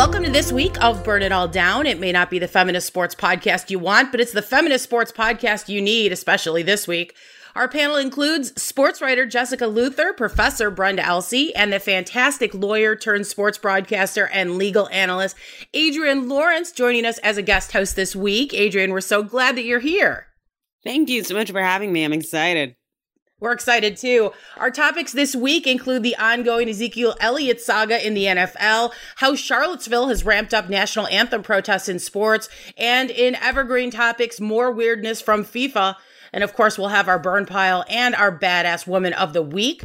Welcome to this week of Burn It All Down. It may not be the feminist sports podcast you want, but it's the feminist sports podcast you need, especially this week. Our panel includes sports writer Jessica Luther, Professor Brenda Elsey, and the fantastic lawyer turned sports broadcaster and legal analyst Adrian Lawrence joining us as a guest host this week. Adrian, we're so glad that you're here. Thank you so much for having me. I'm excited. We're excited too. Our topics this week include the ongoing Ezekiel Elliott saga in the NFL, how Charlottesville has ramped up national anthem protests in sports, and in evergreen topics, more weirdness from FIFA. And of course, we'll have our burn pile and our badass woman of the week.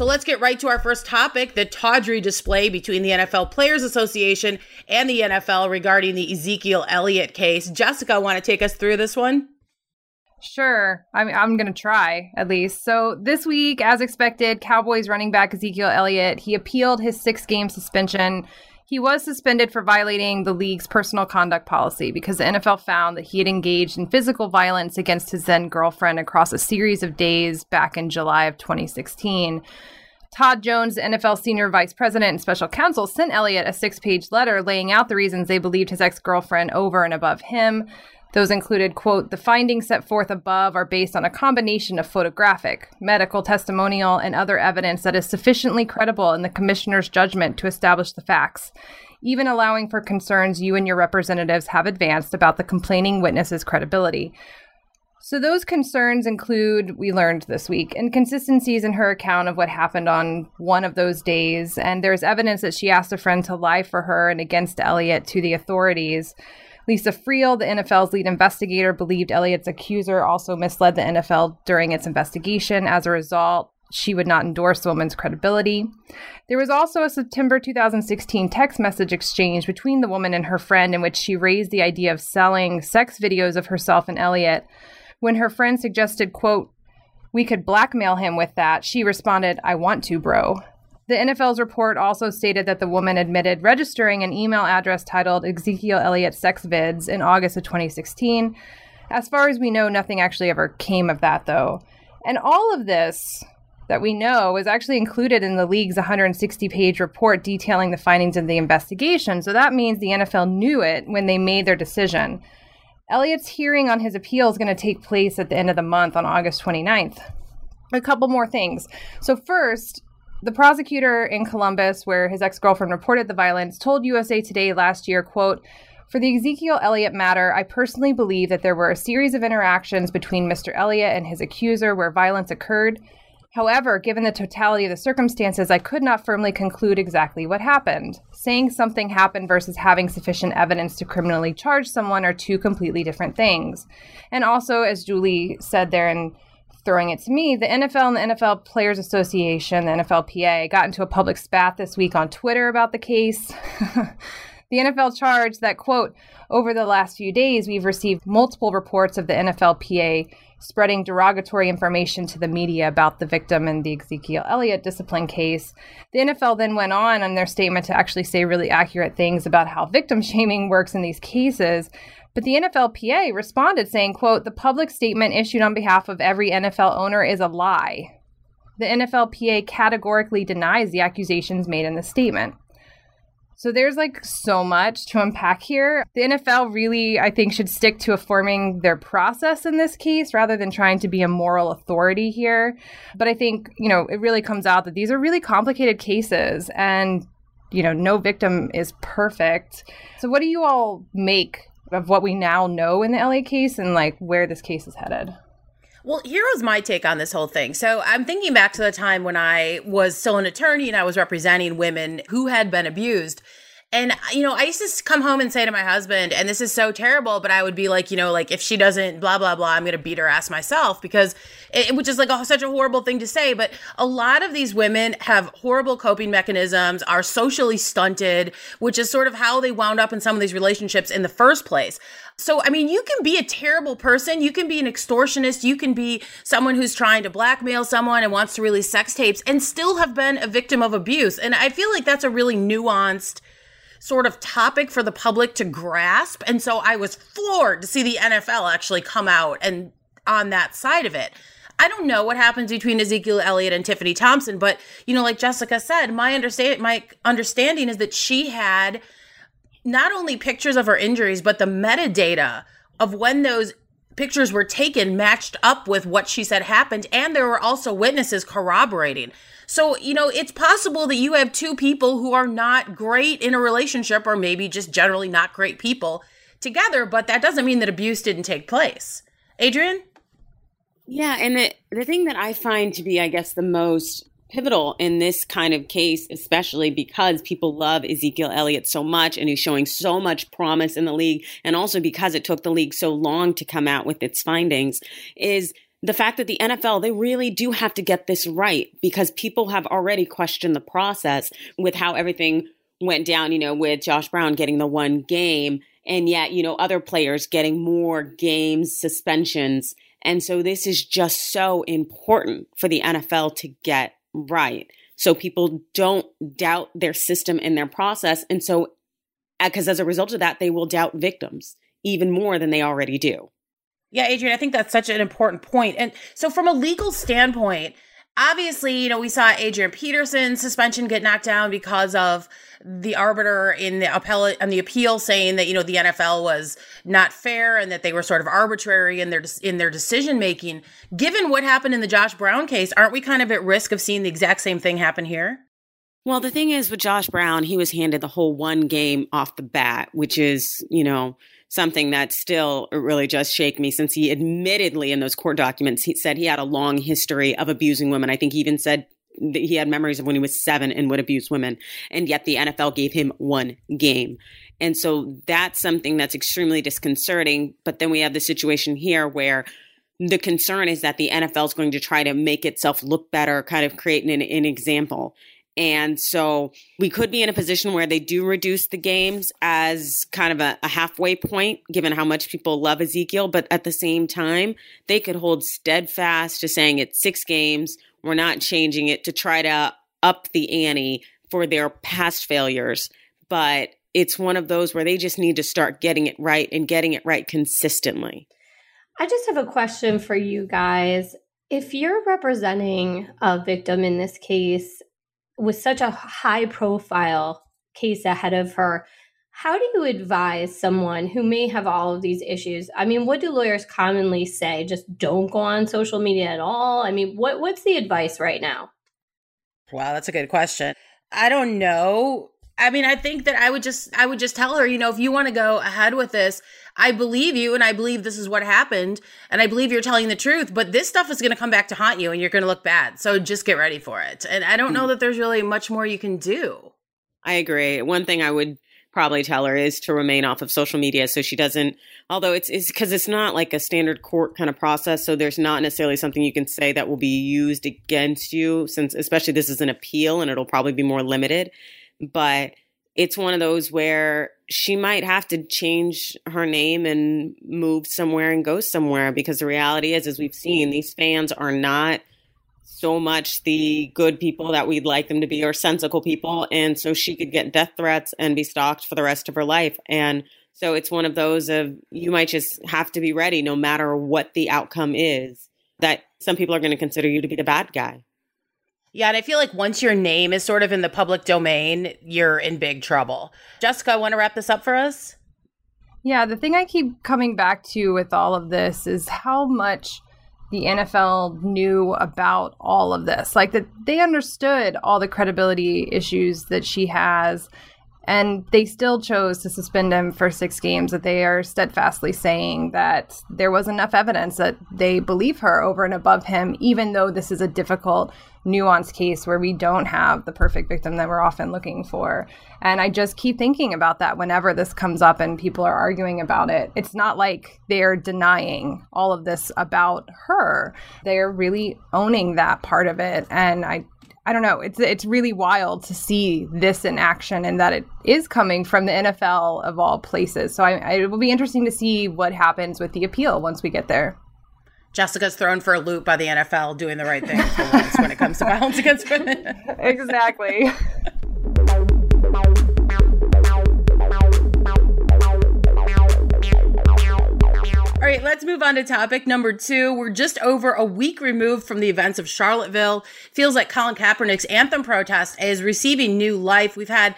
So let's get right to our first topic the tawdry display between the NFL Players Association and the NFL regarding the Ezekiel Elliott case. Jessica, want to take us through this one? Sure. I mean, I'm going to try at least. So, this week, as expected, Cowboys running back Ezekiel Elliott, he appealed his six game suspension. He was suspended for violating the league's personal conduct policy because the NFL found that he had engaged in physical violence against his then girlfriend across a series of days back in July of 2016. Todd Jones, the NFL senior vice president and special counsel, sent Elliott a six page letter laying out the reasons they believed his ex girlfriend over and above him. Those included, quote, the findings set forth above are based on a combination of photographic, medical, testimonial, and other evidence that is sufficiently credible in the commissioner's judgment to establish the facts, even allowing for concerns you and your representatives have advanced about the complaining witness's credibility. So, those concerns include, we learned this week, inconsistencies in her account of what happened on one of those days. And there's evidence that she asked a friend to lie for her and against Elliott to the authorities. Lisa Friel, the NFL's lead investigator, believed Elliott's accuser also misled the NFL during its investigation. As a result, she would not endorse the woman's credibility. There was also a September 2016 text message exchange between the woman and her friend in which she raised the idea of selling sex videos of herself and Elliott. When her friend suggested, quote, we could blackmail him with that, she responded, I want to, bro. The NFL's report also stated that the woman admitted registering an email address titled Ezekiel Elliott Sex Vids in August of 2016. As far as we know, nothing actually ever came of that, though. And all of this that we know is actually included in the league's 160 page report detailing the findings of the investigation. So that means the NFL knew it when they made their decision. Elliott's hearing on his appeal is going to take place at the end of the month on August 29th. A couple more things. So, first, the prosecutor in Columbus, where his ex-girlfriend reported the violence, told USA Today last year, quote, for the Ezekiel Elliott matter, I personally believe that there were a series of interactions between Mr. Elliott and his accuser where violence occurred. However, given the totality of the circumstances, I could not firmly conclude exactly what happened. Saying something happened versus having sufficient evidence to criminally charge someone are two completely different things. And also, as Julie said there in throwing it to me, the NFL and the NFL Players Association, the NFLPA, got into a public spat this week on Twitter about the case. the NFL charged that, quote, over the last few days, we've received multiple reports of the NFLPA spreading derogatory information to the media about the victim in the Ezekiel Elliott discipline case. The NFL then went on in their statement to actually say really accurate things about how victim shaming works in these cases. But the NFLPA responded saying, quote, the public statement issued on behalf of every NFL owner is a lie. The NFLPA categorically denies the accusations made in the statement. So there's like so much to unpack here. The NFL really, I think, should stick to affirming their process in this case rather than trying to be a moral authority here. But I think, you know, it really comes out that these are really complicated cases and, you know, no victim is perfect. So what do you all make of what we now know in the LA case and like where this case is headed? Well, here was my take on this whole thing. So I'm thinking back to the time when I was still an attorney and I was representing women who had been abused. And, uh, you know, I used to come home and say to my husband, and this is so terrible, but I would be like, you know, like if she doesn't blah, blah, blah, I'm going to beat her ass myself because, it, which is like a, such a horrible thing to say. But a lot of these women have horrible coping mechanisms, are socially stunted, which is sort of how they wound up in some of these relationships in the first place. So, I mean, you can be a terrible person. You can be an extortionist. You can be someone who's trying to blackmail someone and wants to release sex tapes and still have been a victim of abuse. And I feel like that's a really nuanced sort of topic for the public to grasp. And so I was floored to see the NFL actually come out and on that side of it. I don't know what happens between Ezekiel Elliott and Tiffany Thompson, but you know, like Jessica said, my understand my understanding is that she had not only pictures of her injuries, but the metadata of when those pictures were taken matched up with what she said happened. And there were also witnesses corroborating. So, you know, it's possible that you have two people who are not great in a relationship or maybe just generally not great people together, but that doesn't mean that abuse didn't take place. Adrian? Yeah, and the the thing that I find to be I guess the most pivotal in this kind of case, especially because people love Ezekiel Elliott so much and he's showing so much promise in the league, and also because it took the league so long to come out with its findings, is the fact that the NFL, they really do have to get this right because people have already questioned the process with how everything went down, you know, with Josh Brown getting the one game and yet, you know, other players getting more games, suspensions. And so this is just so important for the NFL to get right. So people don't doubt their system and their process. And so, because as a result of that, they will doubt victims even more than they already do. Yeah, Adrian, I think that's such an important point. And so, from a legal standpoint, obviously, you know, we saw Adrian Peterson's suspension get knocked down because of the arbiter in the appellate and the appeal saying that you know the NFL was not fair and that they were sort of arbitrary in their in their decision making. Given what happened in the Josh Brown case, aren't we kind of at risk of seeing the exact same thing happen here? Well, the thing is with Josh Brown, he was handed the whole one game off the bat, which is, you know, something that still really just shake me since he admittedly in those court documents he said he had a long history of abusing women. I think he even said that he had memories of when he was 7 and would abuse women and yet the NFL gave him one game. And so that's something that's extremely disconcerting, but then we have the situation here where the concern is that the NFL is going to try to make itself look better, kind of create an, an example. And so we could be in a position where they do reduce the games as kind of a, a, halfway point, given how much people love Ezekiel. But at the same time, they could hold steadfast to saying it's six games. We're not changing it to try to up the ante for their past failures. But it's one of those where they just need to start getting it right and getting it right consistently. I just have a question for you guys. If you're representing a victim in this case with such a high profile case ahead of her, how do you advise someone who may have all of these issues? I mean, what do lawyers commonly say? Just don't go on social media at all? I mean, what what's the advice right now? Wow, that's a good question. I don't know. I mean, I think that I would just I would just tell her, you know, if you want to go ahead with this, I believe you and I believe this is what happened and I believe you're telling the truth, but this stuff is going to come back to haunt you and you're going to look bad. So just get ready for it. And I don't know hmm. that there's really much more you can do. I agree. One thing I would probably tell her is to remain off of social media so she doesn't although it's it's because it's not like a standard court kind of process so there's not necessarily something you can say that will be used against you since especially this is an appeal and it'll probably be more limited but it's one of those where she might have to change her name and move somewhere and go somewhere because the reality is as we've seen these fans are not so much the good people that we'd like them to be or sensible people and so she could get death threats and be stalked for the rest of her life. And so it's one of those of you might just have to be ready no matter what the outcome is that some people are going to consider you to be the bad guy Yeah, and I feel like once your name is sort of in the public domain, you're in big trouble. Jessica, want to wrap this up for us? Yeah, the thing I keep coming back to with all of this is how much the NFL knew about all of this. Like that they understood all the credibility issues that she has and they still chose to suspend him for six games that they are steadfastly saying that there was enough evidence that they believe her over and above him even though this is a difficult nuanced case where we don't have the perfect victim that we're often looking for and i just keep thinking about that whenever this comes up and people are arguing about it it's not like they're denying all of this about her they're really owning that part of it and i I don't know. It's it's really wild to see this in action and that it is coming from the NFL of all places. So I, I, it will be interesting to see what happens with the appeal once we get there. Jessica's thrown for a loop by the NFL doing the right thing for once when it comes to violence against women. exactly. All right, let's move on to topic number two. We're just over a week removed from the events of Charlottesville. Feels like Colin Kaepernick's anthem protest is receiving new life. We've had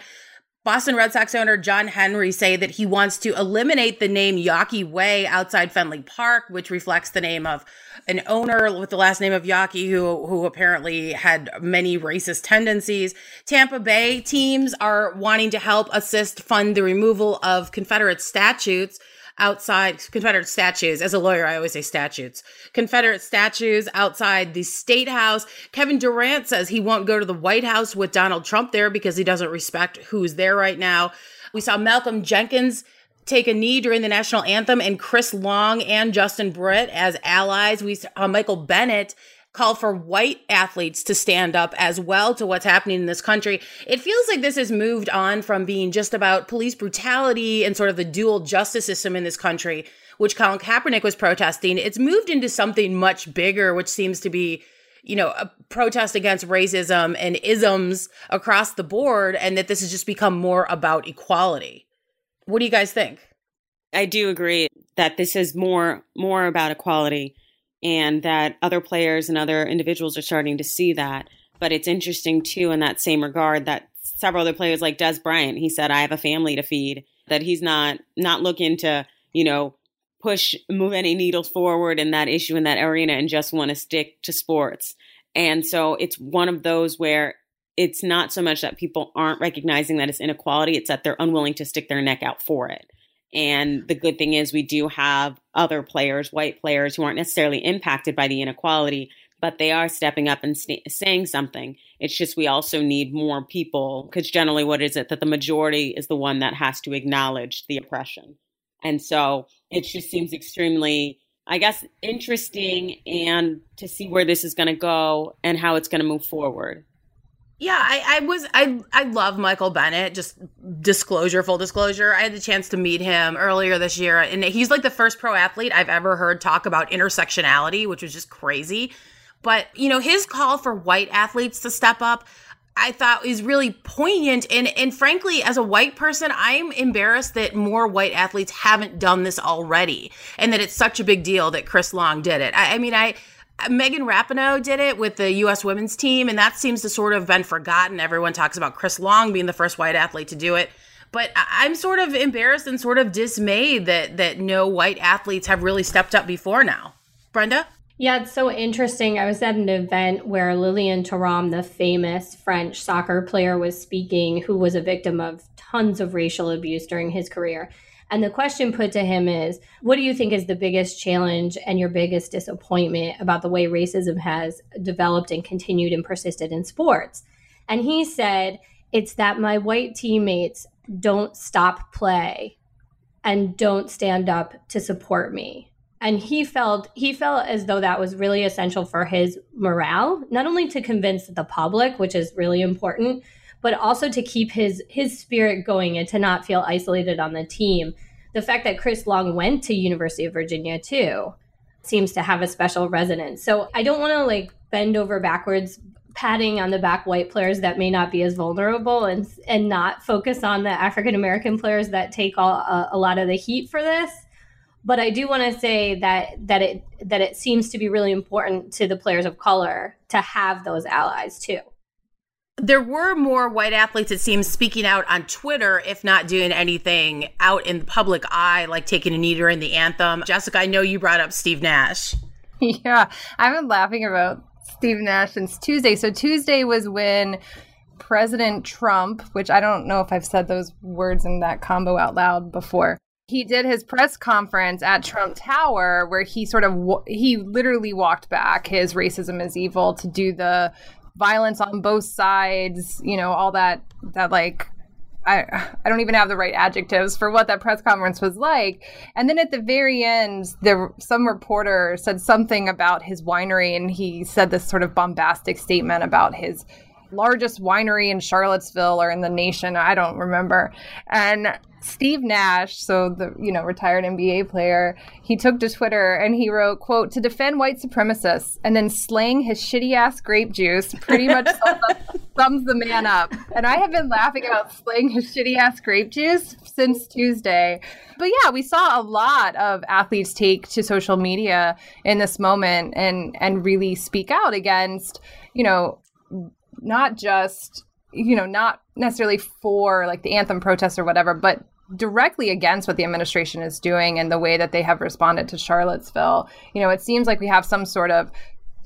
Boston Red Sox owner John Henry say that he wants to eliminate the name Yawkey Way outside Fenway Park, which reflects the name of an owner with the last name of Yawkey who who apparently had many racist tendencies. Tampa Bay teams are wanting to help assist fund the removal of Confederate statues outside Confederate statues. As a lawyer, I always say statutes. Confederate statues outside the state house. Kevin Durant says he won't go to the White House with Donald Trump there because he doesn't respect who's there right now. We saw Malcolm Jenkins take a knee during the national anthem and Chris Long and Justin Britt as allies. We saw Michael Bennett call for white athletes to stand up as well to what's happening in this country. It feels like this has moved on from being just about police brutality and sort of the dual justice system in this country, which Colin Kaepernick was protesting. It's moved into something much bigger, which seems to be you know, a protest against racism and isms across the board, and that this has just become more about equality. What do you guys think? I do agree that this is more more about equality and that other players and other individuals are starting to see that. But it's interesting too, in that same regard, that several other players like Dez Bryant, he said, "I have a family to feed." That he's not not looking to, you know, push move any needles forward in that issue in that arena, and just want to stick to sports. And so it's one of those where it's not so much that people aren't recognizing that it's inequality; it's that they're unwilling to stick their neck out for it. And the good thing is, we do have other players, white players, who aren't necessarily impacted by the inequality, but they are stepping up and saying something. It's just we also need more people because generally, what is it that the majority is the one that has to acknowledge the oppression? And so it just seems extremely, I guess, interesting and to see where this is going to go and how it's going to move forward. Yeah, I, I was I I love Michael Bennett. Just disclosure, full disclosure. I had the chance to meet him earlier this year, and he's like the first pro athlete I've ever heard talk about intersectionality, which was just crazy. But you know, his call for white athletes to step up, I thought is really poignant. And and frankly, as a white person, I'm embarrassed that more white athletes haven't done this already, and that it's such a big deal that Chris Long did it. I, I mean, I Megan Rapinoe did it with the U.S. women's team, and that seems to sort of been forgotten. Everyone talks about Chris Long being the first white athlete to do it, but I'm sort of embarrassed and sort of dismayed that that no white athletes have really stepped up before now. Brenda. Yeah, it's so interesting. I was at an event where Lilian Thuram, the famous French soccer player, was speaking, who was a victim of tons of racial abuse during his career. And the question put to him is What do you think is the biggest challenge and your biggest disappointment about the way racism has developed and continued and persisted in sports? And he said, It's that my white teammates don't stop play and don't stand up to support me and he felt he felt as though that was really essential for his morale not only to convince the public which is really important but also to keep his his spirit going and to not feel isolated on the team. The fact that Chris Long went to University of Virginia too seems to have a special resonance. So I don't want to like bend over backwards patting on the back white players that may not be as vulnerable and and not focus on the African American players that take all, a, a lot of the heat for this. but I do want to say that that it that it seems to be really important to the players of color to have those allies too. There were more white athletes, it seems, speaking out on Twitter, if not doing anything out in the public eye, like taking a knee during the anthem. Jessica, I know you brought up Steve Nash. Yeah, I've been laughing about Steve Nash since Tuesday. So Tuesday was when President Trump, which I don't know if I've said those words in that combo out loud before. He did his press conference at Trump Tower where he sort of he literally walked back his racism is evil to do the violence on both sides, you know, all that that like I I don't even have the right adjectives for what that press conference was like. And then at the very end, there some reporter said something about his winery, and he said this sort of bombastic statement about his largest winery in Charlottesville or in the nation. I don't remember. And Steve Nash, so the you know retired NBA player, he took to Twitter and he wrote, "quote To defend white supremacists and then slang his shitty ass grape juice pretty much sums the man up." And I have been laughing about slaying his shitty ass grape juice since Tuesday. But yeah, we saw a lot of athletes take to social media in this moment and and really speak out against you know not just you know not necessarily for like the anthem protests or whatever but directly against what the administration is doing and the way that they have responded to Charlottesville. You know, it seems like we have some sort of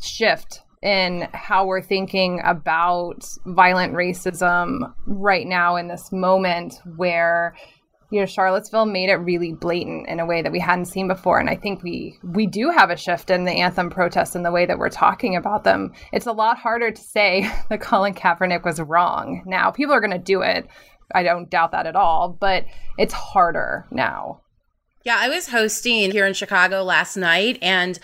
shift in how we're thinking about violent racism right now in this moment where you know Charlottesville made it really blatant in a way that we hadn't seen before and I think we we do have a shift in the anthem protests and the way that we're talking about them. It's a lot harder to say that Colin Kaepernick was wrong. Now people are going to do it I don't doubt that at all, but it's harder now. Yeah, I was hosting here in Chicago last night and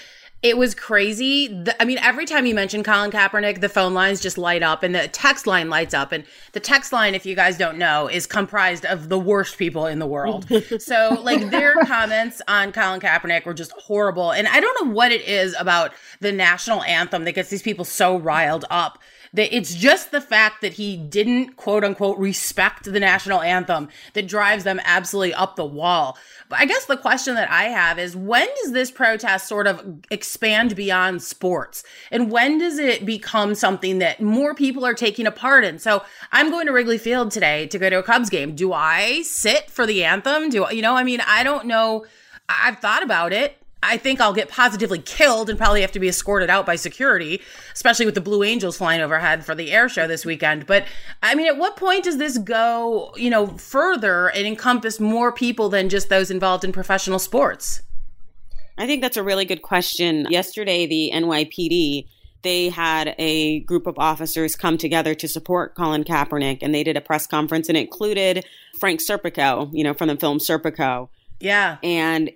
it was crazy. The, I mean, every time you mention Colin Kaepernick, the phone lines just light up and the text line lights up. And the text line, if you guys don't know, is comprised of the worst people in the world. so, like, their comments on Colin Kaepernick were just horrible. And I don't know what it is about the national anthem that gets these people so riled up that it's just the fact that he didn't quote unquote respect the national anthem that drives them absolutely up the wall. But I guess the question that I have is when does this protest sort of expand beyond sports? And when does it become something that more people are taking a part in? So I'm going to Wrigley Field today to go to a Cubs game. Do I sit for the anthem? Do you know, I mean, I don't know. I've thought about it. I think I'll get positively killed and probably have to be escorted out by security, especially with the Blue Angels flying overhead for the air show this weekend. But I mean, at what point does this go, you know, further and encompass more people than just those involved in professional sports? I think that's a really good question. Yesterday, the NYPD they had a group of officers come together to support Colin Kaepernick, and they did a press conference, and it included Frank Serpico, you know, from the film Serpico. Yeah, and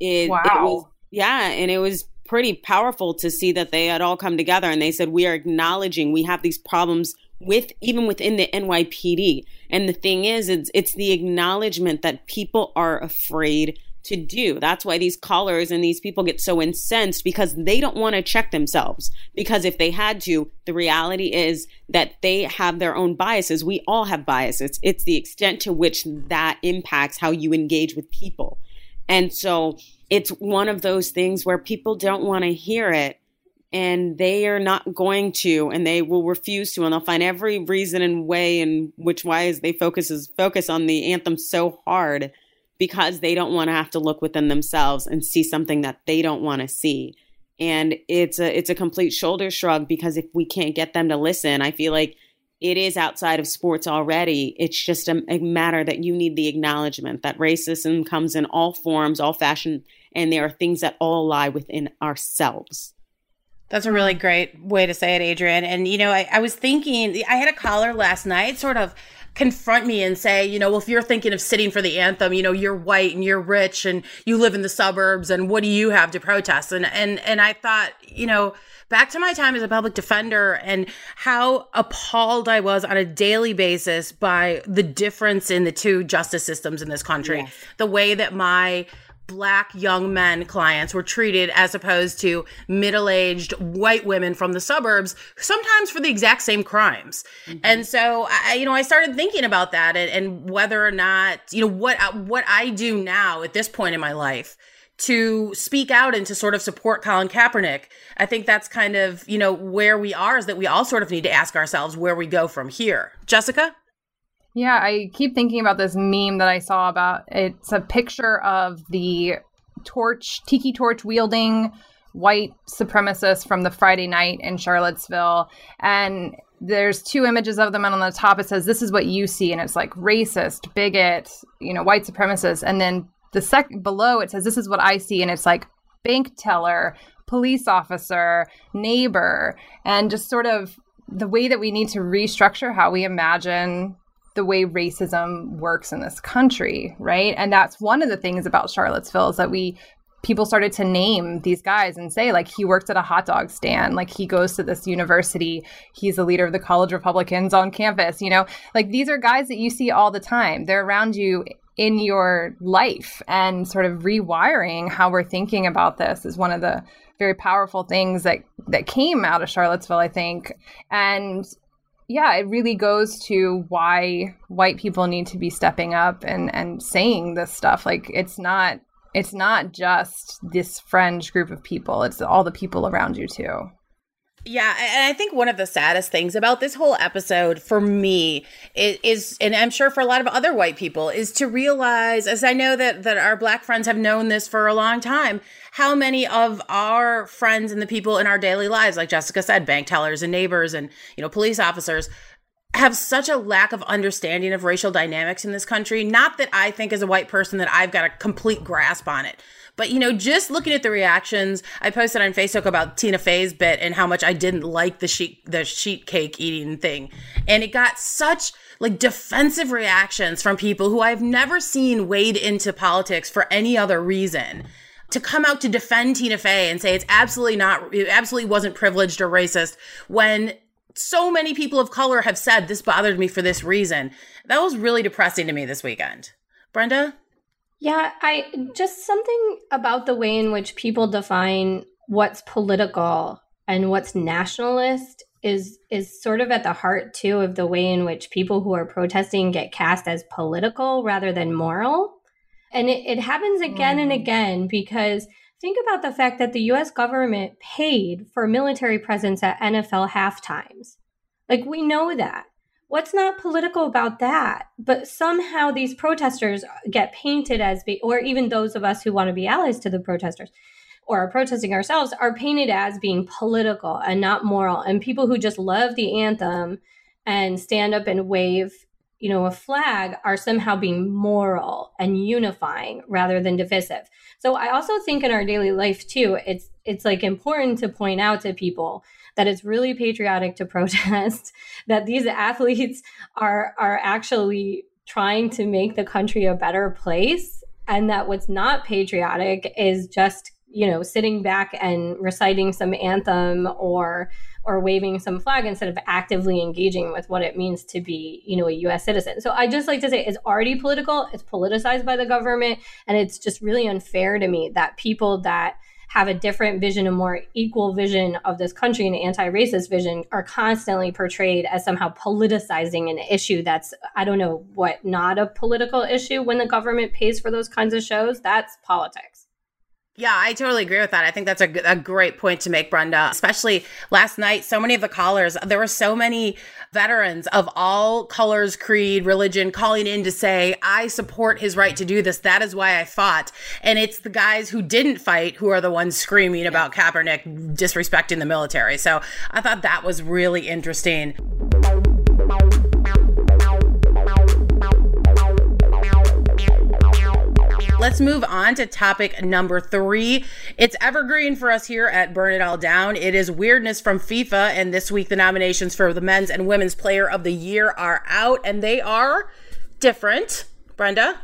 it, wow. it was yeah, and it was pretty powerful to see that they had all come together and they said we are acknowledging we have these problems with even within the NYPD. And the thing is, it's it's the acknowledgement that people are afraid to do. That's why these callers and these people get so incensed because they don't want to check themselves. Because if they had to, the reality is that they have their own biases. We all have biases. It's the extent to which that impacts how you engage with people. And so it's one of those things where people don't want to hear it and they are not going to and they will refuse to and they'll find every reason and way in which ways they focuses focus on the anthem so hard because they don't want to have to look within themselves and see something that they don't want to see and it's a it's a complete shoulder shrug because if we can't get them to listen i feel like it is outside of sports already. It's just a, a, matter that you need the acknowledgement that racism comes in all forms, all fashion, and there are things that all lie within ourselves. That's a really great way to say it, Adrian. And, you know, I, I was thinking, I had a caller last night sort of confront me and say, you know, well, if you're thinking of sitting for the anthem, you know, you're white and you're rich and you live in the suburbs and what do you have to protest? And, and, and I thought, you know, back to my time as a public defender and how appalled I was on a daily basis by the difference in the two justice systems in this country. Yes. The way that my black young men clients were treated as opposed to middle-aged white women from the suburbs sometimes for the exact same crimes mm-hmm. and so i you know i started thinking about that and, and whether or not you know what what i do now at this point in my life to speak out and to sort of support Colin Kaepernick. I think that's kind of, you know, where we are is that we all sort of need to ask ourselves where we go from here. Jessica? Yeah, I keep thinking about this meme that I saw about it's a picture of the torch, tiki torch wielding white supremacist from the Friday night in Charlottesville. And there's two images of them and on the top it says this is what you see and it's like racist bigot you know white supremacist and then the second below it says this is what i see and it's like bank teller police officer neighbor and just sort of the way that we need to restructure how we imagine the way racism works in this country right? And that's one of the things about charlottesville is that we people started to name these guys and say like he worked at a hot dog stand like he goes to this university he's a leader of the college republicans on campus you know? Like these are guys that you see all the time. They're around you in your life. And sort of rewiring how we're thinking about this is one of the very powerful things that that came out of charlottesville i think. And yeah, it really goes to why white people need to be stepping up and and saying this stuff. Like it's not it's not just this fringe group of people, it's all the people around you too. Yeah, and I think one of the saddest things about this whole episode for me is, and I'm sure for a lot of other white people, is to realize, as I know that that our black friends have known this for a long time, how many of our friends and the people in our daily lives, like Jessica said, bank tellers and neighbors and you know police officers, have such a lack of understanding of racial dynamics in this country. Not that I think as a white person that I've got a complete grasp on it. But you know, just looking at the reactions, I posted on Facebook about Tina Fey's bit and how much I didn't like the sheet the sheet cake eating thing. And it got such like defensive reactions from people who I've never seen wade into politics for any other reason to come out to defend Tina Fey and say it's absolutely not, it absolutely wasn't privileged or racist when so many people of color have said this bothered me for this reason. That was really depressing to me this weekend. Brenda? Yeah, I just something about the way in which people define what's political and what's nationalist is is sort of at the heart too of the way in which people who are protesting get cast as political rather than moral. And it, it happens again mm. and again because Think about the fact that the US government paid for military presence at NFL halftimes. Like, we know that. What's not political about that? But somehow these protesters get painted as, be, or even those of us who want to be allies to the protesters or are protesting ourselves, are painted as being political and not moral. And people who just love the anthem and stand up and wave you know, a flag are somehow being moral and unifying rather than divisive. So I also think in our daily life too, it's it's like important to point out to people that it's really patriotic to protest, that these athletes are are actually trying to make the country a better place and that what's not patriotic is just, you know, sitting back and reciting some anthem or or waving some flag instead of actively engaging with what it means to be, you know, a US citizen. So I just like to say it's already political, it's politicized by the government, and it's just really unfair to me that people that have a different vision, a more equal vision of this country, an anti-racist vision, are constantly portrayed as somehow politicizing an issue that's, I don't know what, not a political issue when the government pays for those kinds of shows. That's politics. Yeah, I totally agree with that. I think that's a, a great point to make, Brenda. Especially last night, so many of the callers, there were so many veterans of all colors, creed, religion calling in to say, I support his right to do this. That is why I fought. And it's the guys who didn't fight who are the ones screaming about Kaepernick disrespecting the military. So I thought that was really interesting. Let's move on to topic number three. It's evergreen for us here at Burn It All Down. It is weirdness from FIFA. And this week, the nominations for the men's and women's player of the year are out, and they are different. Brenda?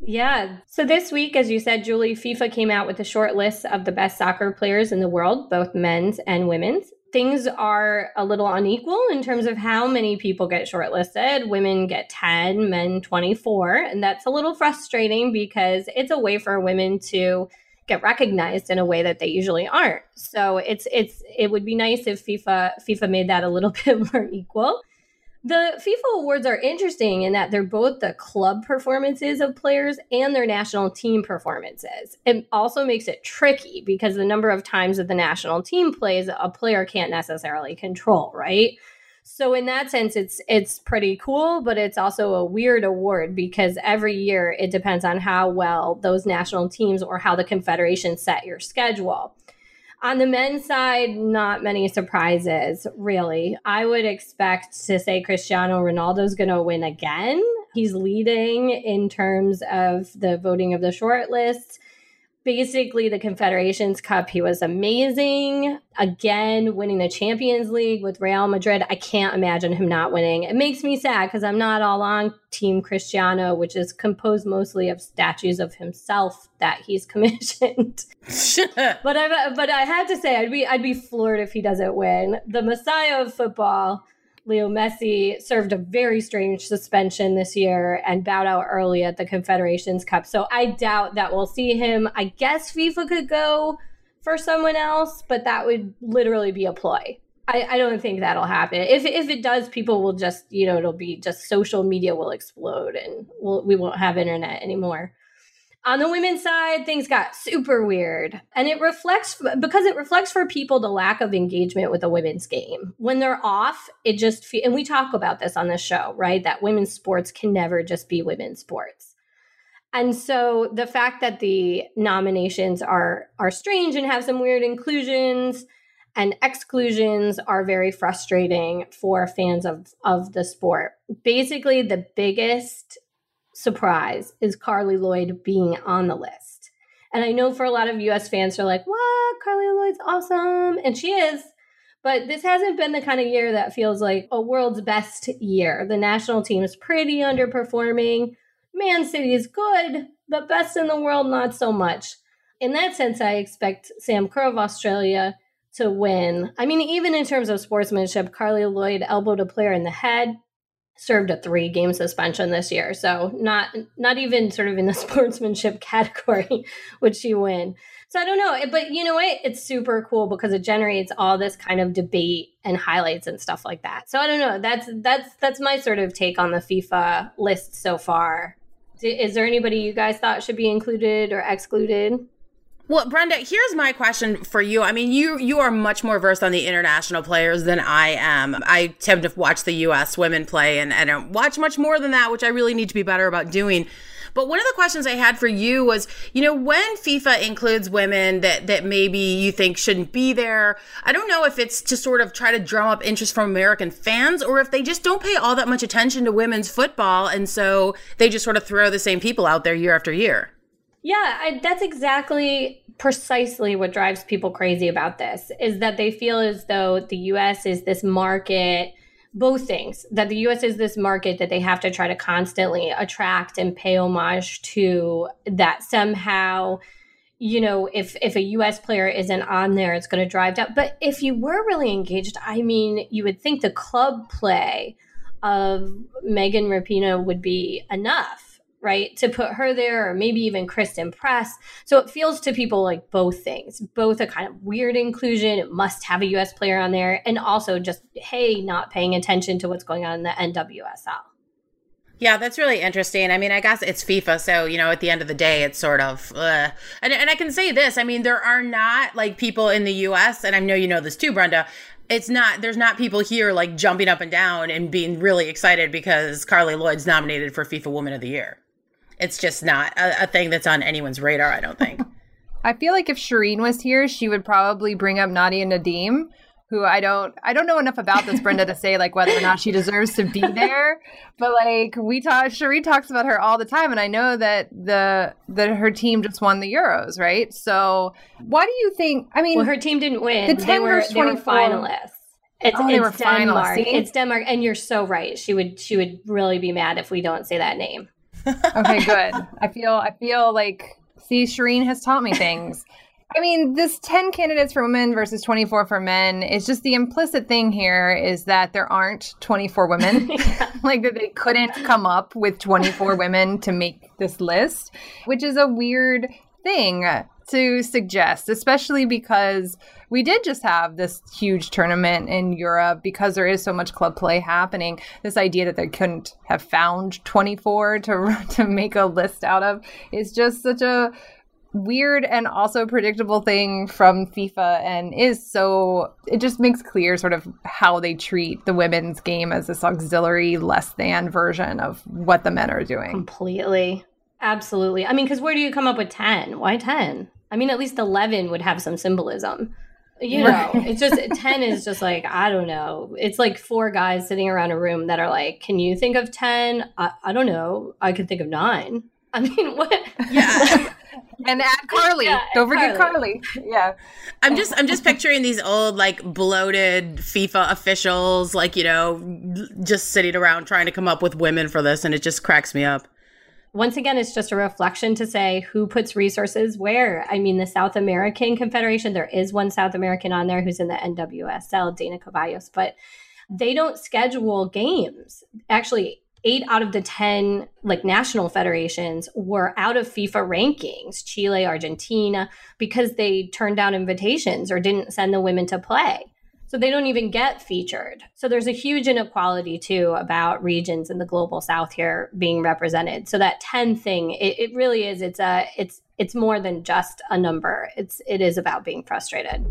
Yeah. So this week, as you said, Julie, FIFA came out with a short list of the best soccer players in the world, both men's and women's things are a little unequal in terms of how many people get shortlisted. Women get 10, men 24. And that's a little frustrating because it's a way for women to get recognized in a way that they usually aren't. So it's it's it would be nice if FIFA FIFA made that a little bit more equal. The FIFA awards are interesting in that they're both the club performances of players and their national team performances. It also makes it tricky because the number of times that the national team plays, a player can't necessarily control, right? So in that sense, it's it's pretty cool, but it's also a weird award because every year it depends on how well those national teams or how the confederation set your schedule. On the men's side, not many surprises, really. I would expect to say Cristiano Ronaldo's going to win again. He's leading in terms of the voting of the short list basically the Confederations Cup, he was amazing. Again, winning the Champions League with Real Madrid. I can't imagine him not winning. It makes me sad because I'm not all on Team Cristiano, which is composed mostly of statues of himself that he's commissioned. but I but I had to say I'd be I'd be floored if he doesn't win. The Messiah of football Leo Messi served a very strange suspension this year and bowed out early at the Confederations Cup. So I doubt that we'll see him. I guess FIFA could go for someone else, but that would literally be a ploy. I, I don't think that'll happen. If if it does, people will just you know it'll be just social media will explode and we'll, we won't have internet anymore. On the women's side, things got super weird. And it reflects because it reflects for people the lack of engagement with the women's game. When they're off, it just fe- and we talk about this on the show, right? That women's sports can never just be women's sports. And so the fact that the nominations are are strange and have some weird inclusions and exclusions are very frustrating for fans of of the sport. Basically, the biggest surprise is Carli Lloyd being on the list. And I know for a lot of US fans are like, what? Carli Lloyd's awesome. And she is. But this hasn't been the kind of year that feels like a world's best year. The national team is pretty underperforming. Man City is good, but best in the world, not so much. In that sense, I expect Sam Kerr of Australia to win. I mean, even in terms of sportsmanship, Carli Lloyd elbowed a player in the head served a three game suspension this year. So not not even sort of in the sportsmanship category would she win. So I don't know, but you know what? It's super cool because it generates all this kind of debate and highlights and stuff like that. So I don't know. That's that's that's my sort of take on the FIFA list so far. Is there anybody you guys thought should be included or excluded? Well, Brenda, here's my question for you. I mean, you you are much more versed on the international players than I am. I tend to watch the U.S. women play, and I don't watch much more than that, which I really need to be better about doing. But one of the questions I had for you was, you know, when FIFA includes women that that maybe you think shouldn't be there, I don't know if it's to sort of try to drum up interest from American fans or if they just don't pay all that much attention to women's football and so they just sort of throw the same people out there year after year. Yeah, I, that's exactly precisely what drives people crazy about this is that they feel as though the US is this market both things that the US is this market that they have to try to constantly attract and pay homage to that somehow you know if if a US player isn't on there it's going to drive down. But if you were really engaged I mean you would think the club play of Megan Rapinoe would be enough right? To put her there, or maybe even Christen Press. So it feels to people like both things, both a kind of weird inclusion, it must have a US player on there, and also just, hey, not paying attention to what's going on in the NWSL. Yeah, that's really interesting. I mean, I guess it's FIFA, so you know, at the end of the day, it's sort of. Uh, and and I can say this. I mean, there are not like people in the U.S. and I know you know this too, Brenda. It's not. There's not people here like jumping up and down and being really excited because Carli Lloyd's nominated for FIFA Woman of the Year. It's just not a, a thing that's on anyone's radar, I don't think. I feel like if Shireen was here, she would probably bring up Nadia Nadim, who I don't I don't know enough about this Brenda to say like whether or not she deserves to be there. But like we talk Shireen talks about her all the time and I know that the that her team just won the Euros, right? So why do you think I mean Well her team didn't win. The 10 they were, they were finalists. It's, oh, it's Denmark. It's Denmark, and you're so right. She would she would really be mad if we don't say that name okay, good. I feel I feel like see Shireen has taught me things. I mean, this 10 candidates for women versus 24 for men is just the implicit thing here is that there aren't 24 women. like that they couldn't come up with 24 women to make this list, which is a weird thing to suggest, especially because we did just have this huge tournament in Europe because there is so much club play happening. This idea that they couldn't have found 24 to to make a list out of is just such a weird and also predictable thing from FIFA and is so it just makes clear sort of how they treat the women's game as this auxiliary less than version of what the men are doing. Completely. Absolutely. I mean, because where do you come up with 10? Why 10? I mean, at least 11 would have some symbolism. You know, right. it's just 10 is just like, I don't know. It's like four guys sitting around a room that are like, can you think of 10? I, I don't know. I could think of nine. I mean, what? Yeah. and add Carli. Yeah, Don't forget Carli. Carli. Yeah. I'm just I'm just picturing these old like bloated FIFA officials like, you know, just sitting around trying to come up with women for this and it just cracks me up. Once again, it's just a reflection to say who puts resources where. I mean, the South American Confederation, there is one South American on there who's in the NWSL, Dana Ceballos, but they don't schedule games. Actually, eight out of the 10 like national federations were out of FIFA rankings, Chile, Argentina, because they turned down invitations or didn't send the women to play. So they don't even get featured. So there's a huge inequality too about regions in the global south here being represented. So that 10 thing, it, it really is, it's a, it's, it's more than just a number. It's, it is about being frustrated.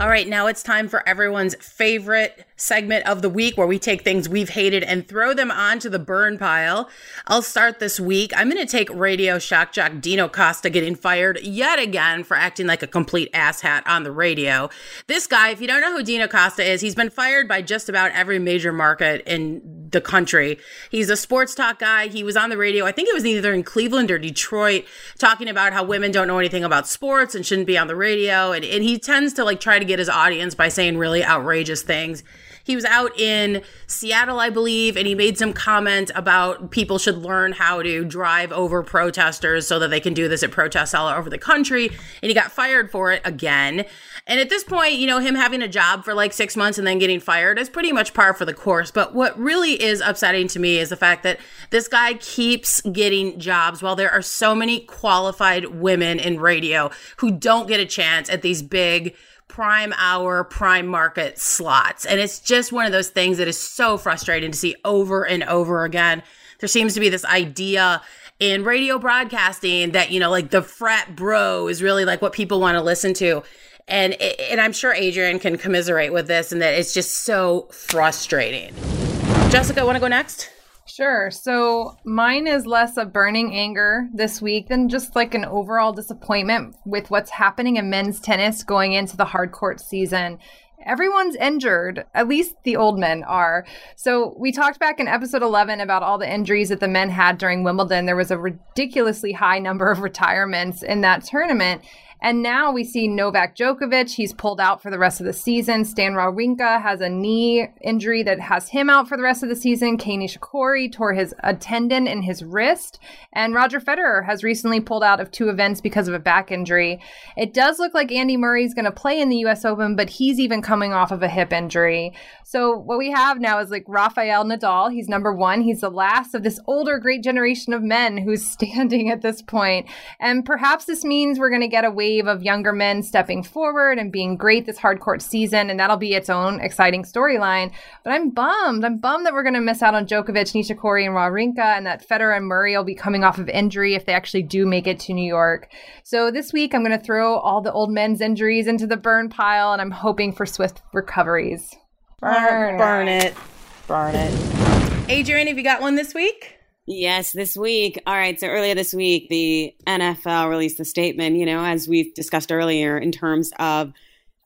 All right, now it's time for everyone's favorite segment of the week where we take things we've hated and throw them onto the burn pile. I'll start this week. I'm going to take radio shock jock Dino Costa getting fired yet again for acting like a complete asshat on the radio. This guy, if you don't know who Dino Costa is, he's been fired by just about every major market in the country. He's a sports talk guy. He was on the radio. I think it was either in Cleveland or Detroit talking about how women don't know anything about sports and shouldn't be on the radio. And, and he tends to like try to get his audience by saying really outrageous things he was out in Seattle, I believe, and he made some comment about people should learn how to drive over protesters so that they can do this at protests all over the country. And he got fired for it again. And at this point, you know, him having a job for like six months and then getting fired is pretty much par for the course. But what really is upsetting to me is the fact that this guy keeps getting jobs while there are so many qualified women in radio who don't get a chance at these big prime hour, prime market slots. And it's just one of those things that is so frustrating to see over and over again. There seems to be this idea in radio broadcasting that, you know, like the frat bro is really like what people want to listen to. And, and I'm sure Adrienne can commiserate with this and that it's just so frustrating. Jessica, want to go next? Sure. So mine is less a burning anger this week than just like an overall disappointment with what's happening in men's tennis going into the hard court season. Everyone's injured, at least the old men are. So, we talked back in episode 11 about all the injuries that the men had during Wimbledon. There was a ridiculously high number of retirements in that tournament. And now we see Novak Djokovic. He's pulled out for the rest of the season. Stan Wawrinka has a knee injury that has him out for the rest of the season. Kei Nishikori tore his a tendon in his wrist. And Roger Federer has recently pulled out of two events because of a back injury. It does look like Andy Murray is going to play in the US Open, but he's even coming off of a hip injury. So what we have now is like Rafael Nadal. He's number one. He's the last of this older, great generation of men who's standing at this point. And perhaps this means we're going to get a wave of younger men stepping forward and being great this hard court season, and that'll be its own exciting storyline. But I'm bummed. I'm bummed that we're going to miss out on Djokovic, Nishikori, and Wawrinka, and that Federer and Murray will be coming off of injury if they actually do make it to New York. So this week, I'm going to throw all the old men's injuries into the burn pile, and I'm hoping for swift recoveries. Burn, burn it. Burn it. Adrienne, have you got one this week? Yes, this week. All right. So earlier this week, the NFL released a statement, you know, as we've discussed earlier, in terms of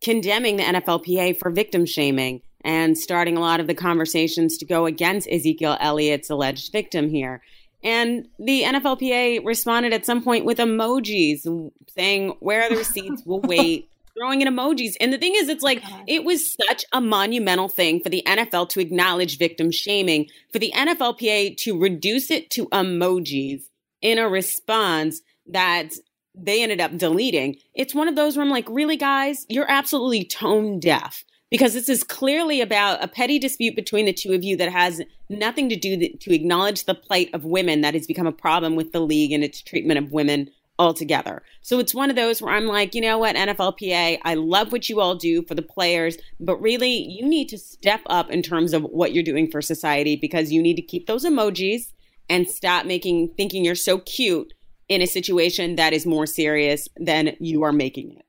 condemning the NFLPA for victim shaming and starting a lot of the conversations to go against Ezekiel Elliott's alleged victim here. And the NFLPA responded at some point with emojis saying, Where are the receipts? We'll wait throwing in emojis. And the thing is, it's like it was such a monumental thing for the NFL to acknowledge victim shaming, for the NFLPA to reduce it to emojis in a response that they ended up deleting. It's one of those where I'm like, really, guys, you're absolutely tone deaf. because this is clearly about a petty dispute between the two of you that has nothing to do to acknowledge the plight of women that has become a problem with the league and its treatment of women altogether. So it's one of those where I'm like, you know what, NFLPA, I love what you all do for the players, but really you need to step up in terms of what you're doing for society because you need to keep those emojis and stop making thinking you're so cute in a situation that is more serious than you are making it.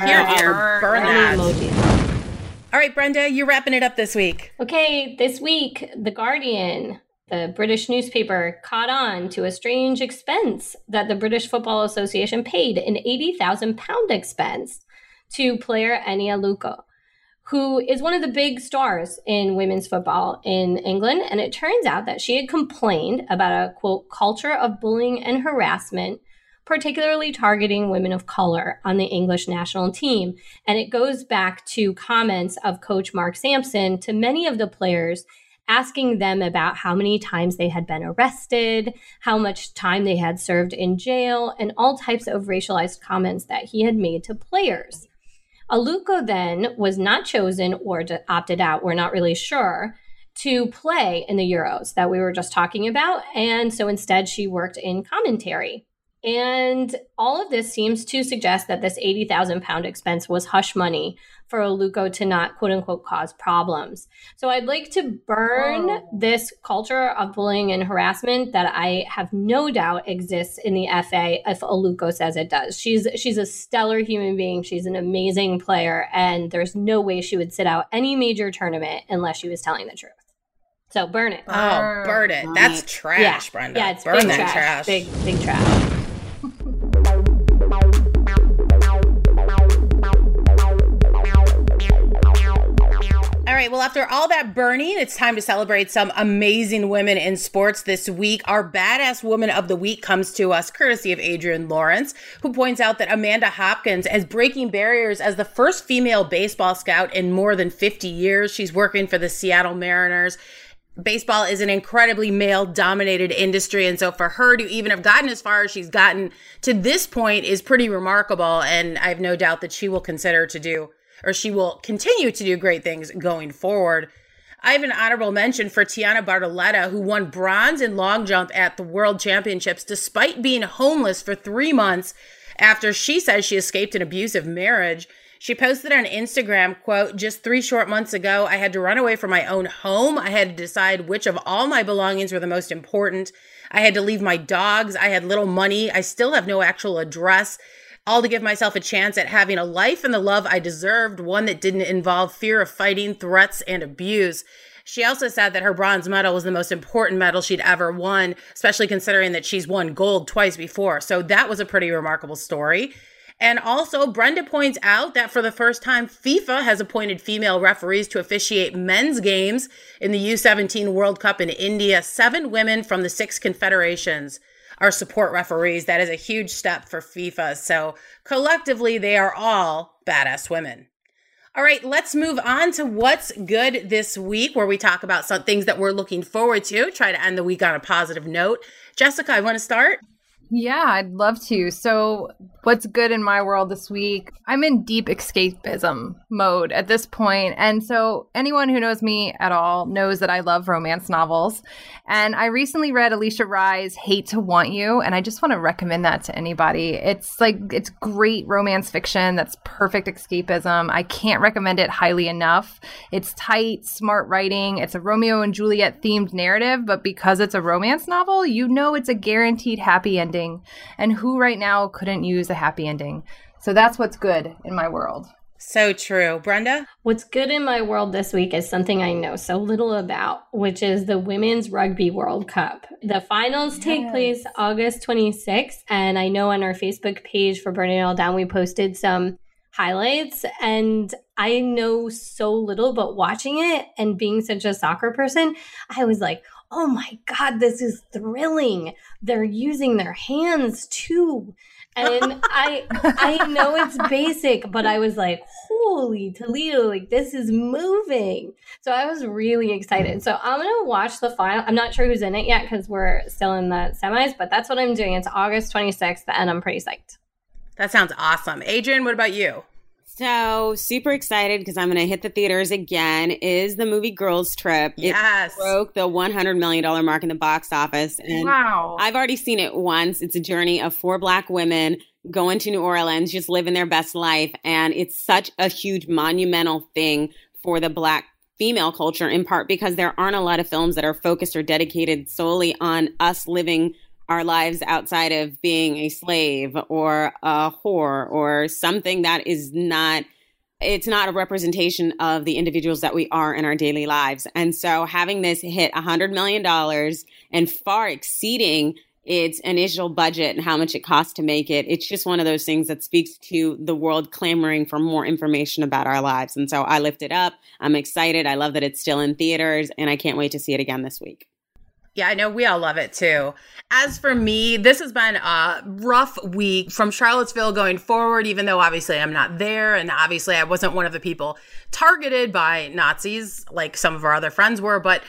Here, here, burn that. All right, Brenda, you're wrapping it up this week. Okay, this week, The Guardian the British newspaper caught on to a strange expense that the British Football Association paid an £80,000 expense to player Eni Aluko, who is one of the big stars in women's football in England. And it turns out that she had complained about a quote, culture of bullying and harassment, particularly targeting women of color on the English national team. And it goes back to comments of coach Mark Sampson to many of the players asking them about how many times they had been arrested, how much time they had served in jail, and all types of racialized comments that he had made to players. Aluko then was not chosen or opted out, we're not really sure, to play in the Euros that we were just talking about. And so instead, she worked in commentary. And all of this seems to suggest that this 80,000 pound expense was hush money for Aluko to not quote unquote cause problems. So I'd like to burn oh. this culture of bullying and harassment that I have no doubt exists in the FA if Aluko says it does. She's she's a stellar human being. She's an amazing player, and there's no way she would sit out any major tournament unless she was telling the truth. So burn it. Oh, burn it. That's trash, yeah. Brenda. Yeah, it's burn big that trash. trash. Big, big trash. Right. Well, after all that burning, it's time to celebrate some amazing women in sports this week. Our badass woman of the week comes to us courtesy of Adrienne Lawrence, who points out that Amanda Hopkins is breaking barriers as the first female baseball scout in more than 50 years. She's working for the Seattle Mariners baseball is an incredibly male dominated industry and so for her to even have gotten as far as she's gotten to this point is pretty remarkable and i have no doubt that she will consider to do or she will continue to do great things going forward. I have an honorable mention for Tianna Bartoletta, who won bronze in long jump at the World Championships despite being homeless for three months after she says she escaped an abusive marriage. She posted on Instagram, quote, just three short months ago, I had to run away from my own home. I had to decide which of all my belongings were the most important. I had to leave my dogs. I had little money. I still have no actual address all to give myself a chance at having a life and the love I deserved, one that didn't involve fear of fighting, threats, and abuse. She also said that her bronze medal was the most important medal she'd ever won, especially considering that she's won gold twice before. So that was a pretty remarkable story. And also, Brenda points out that for the first time, FIFA has appointed female referees to officiate men's games in the U17 World Cup in India, seven women from the six confederations our support referees. That is a huge step for FIFA. So collectively, they are all badass women. All right, let's move on to what's good this week, where we talk about some things that we're looking forward to. Try to end the week on a positive note. Jessica, I want to start. Yeah, I'd love to. So, what's good in my world this week? I'm in deep escapism mode at this point. And so, anyone who knows me at all knows that I love romance novels. And I recently read Alisha Rai's Hate to Want You, and I just want to recommend that to anybody. It's like, it's great romance fiction that's perfect escapism. I can't recommend it highly enough. It's tight, smart writing. It's a Romeo and Juliet themed narrative, but because it's a romance novel, you know it's a guaranteed happy ending ending, and who right now couldn't use a happy ending? So that's what's good in my world. So true. Brenda? What's good in my world this week is something I know so little about, which is the Women's Rugby World Cup. The finals yes. take place August 26th, and I know on our Facebook page for Burning It All Down, we posted some highlights, and I know so little, but watching it and being such a soccer person, I was like, oh my God, this is thrilling. They're using their hands too. And I I know it's basic, but I was like, holy Toledo, like this is moving. So I was really excited. So I'm gonna watch the final. I'm not sure who's in it yet because we're still in the semis, but that's what I'm doing. It's August 26th, and I'm pretty psyched. That sounds awesome. Adrienne, what about you? So super excited because I'm going to hit the theaters again. Is the movie Girls Trip? Yes, it broke the 100 million dollar mark in the box office, and wow! I've already seen it once. It's a journey of four black women going to New Orleans, just living their best life, and it's such a huge monumental thing for the black female culture. In part because there aren't a lot of films that are focused or dedicated solely on us living our lives outside of being a slave or a whore or something that is not it's not a representation of the individuals that we are in our daily lives. And so having this hit a $100 million and far exceeding its initial budget and how much it costs to make it, it's just one of those things that speaks to the world clamoring for more information about our lives. And so I lift it up. I'm excited. I love that it's still in theaters and I can't wait to see it again this week. Yeah, I know we all love it too. As for me, this has been a rough week from Charlottesville going forward, even though obviously I'm not there. And obviously I wasn't one of the people targeted by Nazis like some of our other friends were. But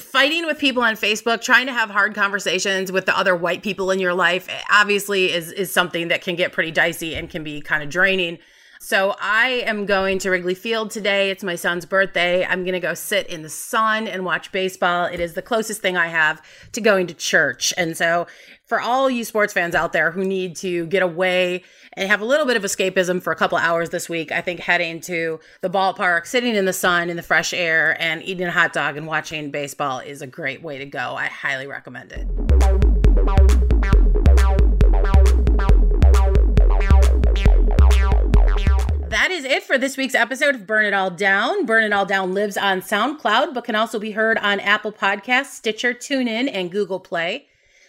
fighting with people on Facebook, trying to have hard conversations with the other white people in your life, obviously is, is something that can get pretty dicey and can be kind of draining. So I am going to Wrigley Field today. It's my son's birthday. I'm going to go sit in the sun and watch baseball. It is the closest thing I have to going to church. And so for all you sports fans out there who need to get away and have a little bit of escapism for a couple hours this week, I think heading to the ballpark, sitting in the sun in the fresh air and eating a hot dog and watching baseball is a great way to go. I highly recommend it. Is it for this week's episode of Burn It All Down. Burn It All Down lives on SoundCloud, but can also be heard on Apple Podcasts, Stitcher, TuneIn, and Google Play.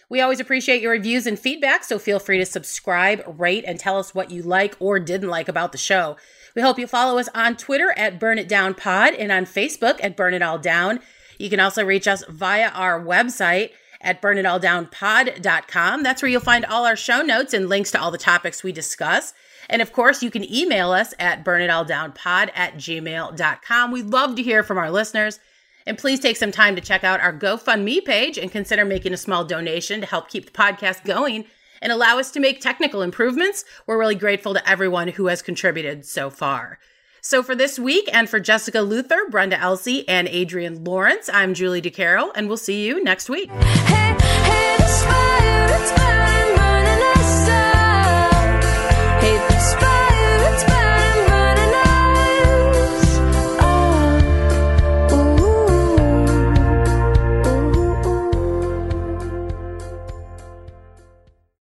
We always appreciate your reviews and feedback, so feel free to subscribe, rate, and tell us what you like or didn't like about the show. We hope you follow us on Twitter at Burn It Down Pod and on Facebook at Burn It All Down. You can also reach us via our website at burnitalldownpod.com. That's where you'll find all our show notes and links to all the topics we discuss. And of course, you can email us at burnitalldownpod at gmail.com. We'd love to hear from our listeners. And please take some time to check out our GoFundMe page and consider making a small donation to help keep the podcast going and allow us to make technical improvements. We're really grateful to everyone who has contributed so far. So for this week, and for Jessica Luther, Brenda Elsey, and Adrienne Lawrence, I'm Julie DiCaro, and we'll see you next week. Hey, hey,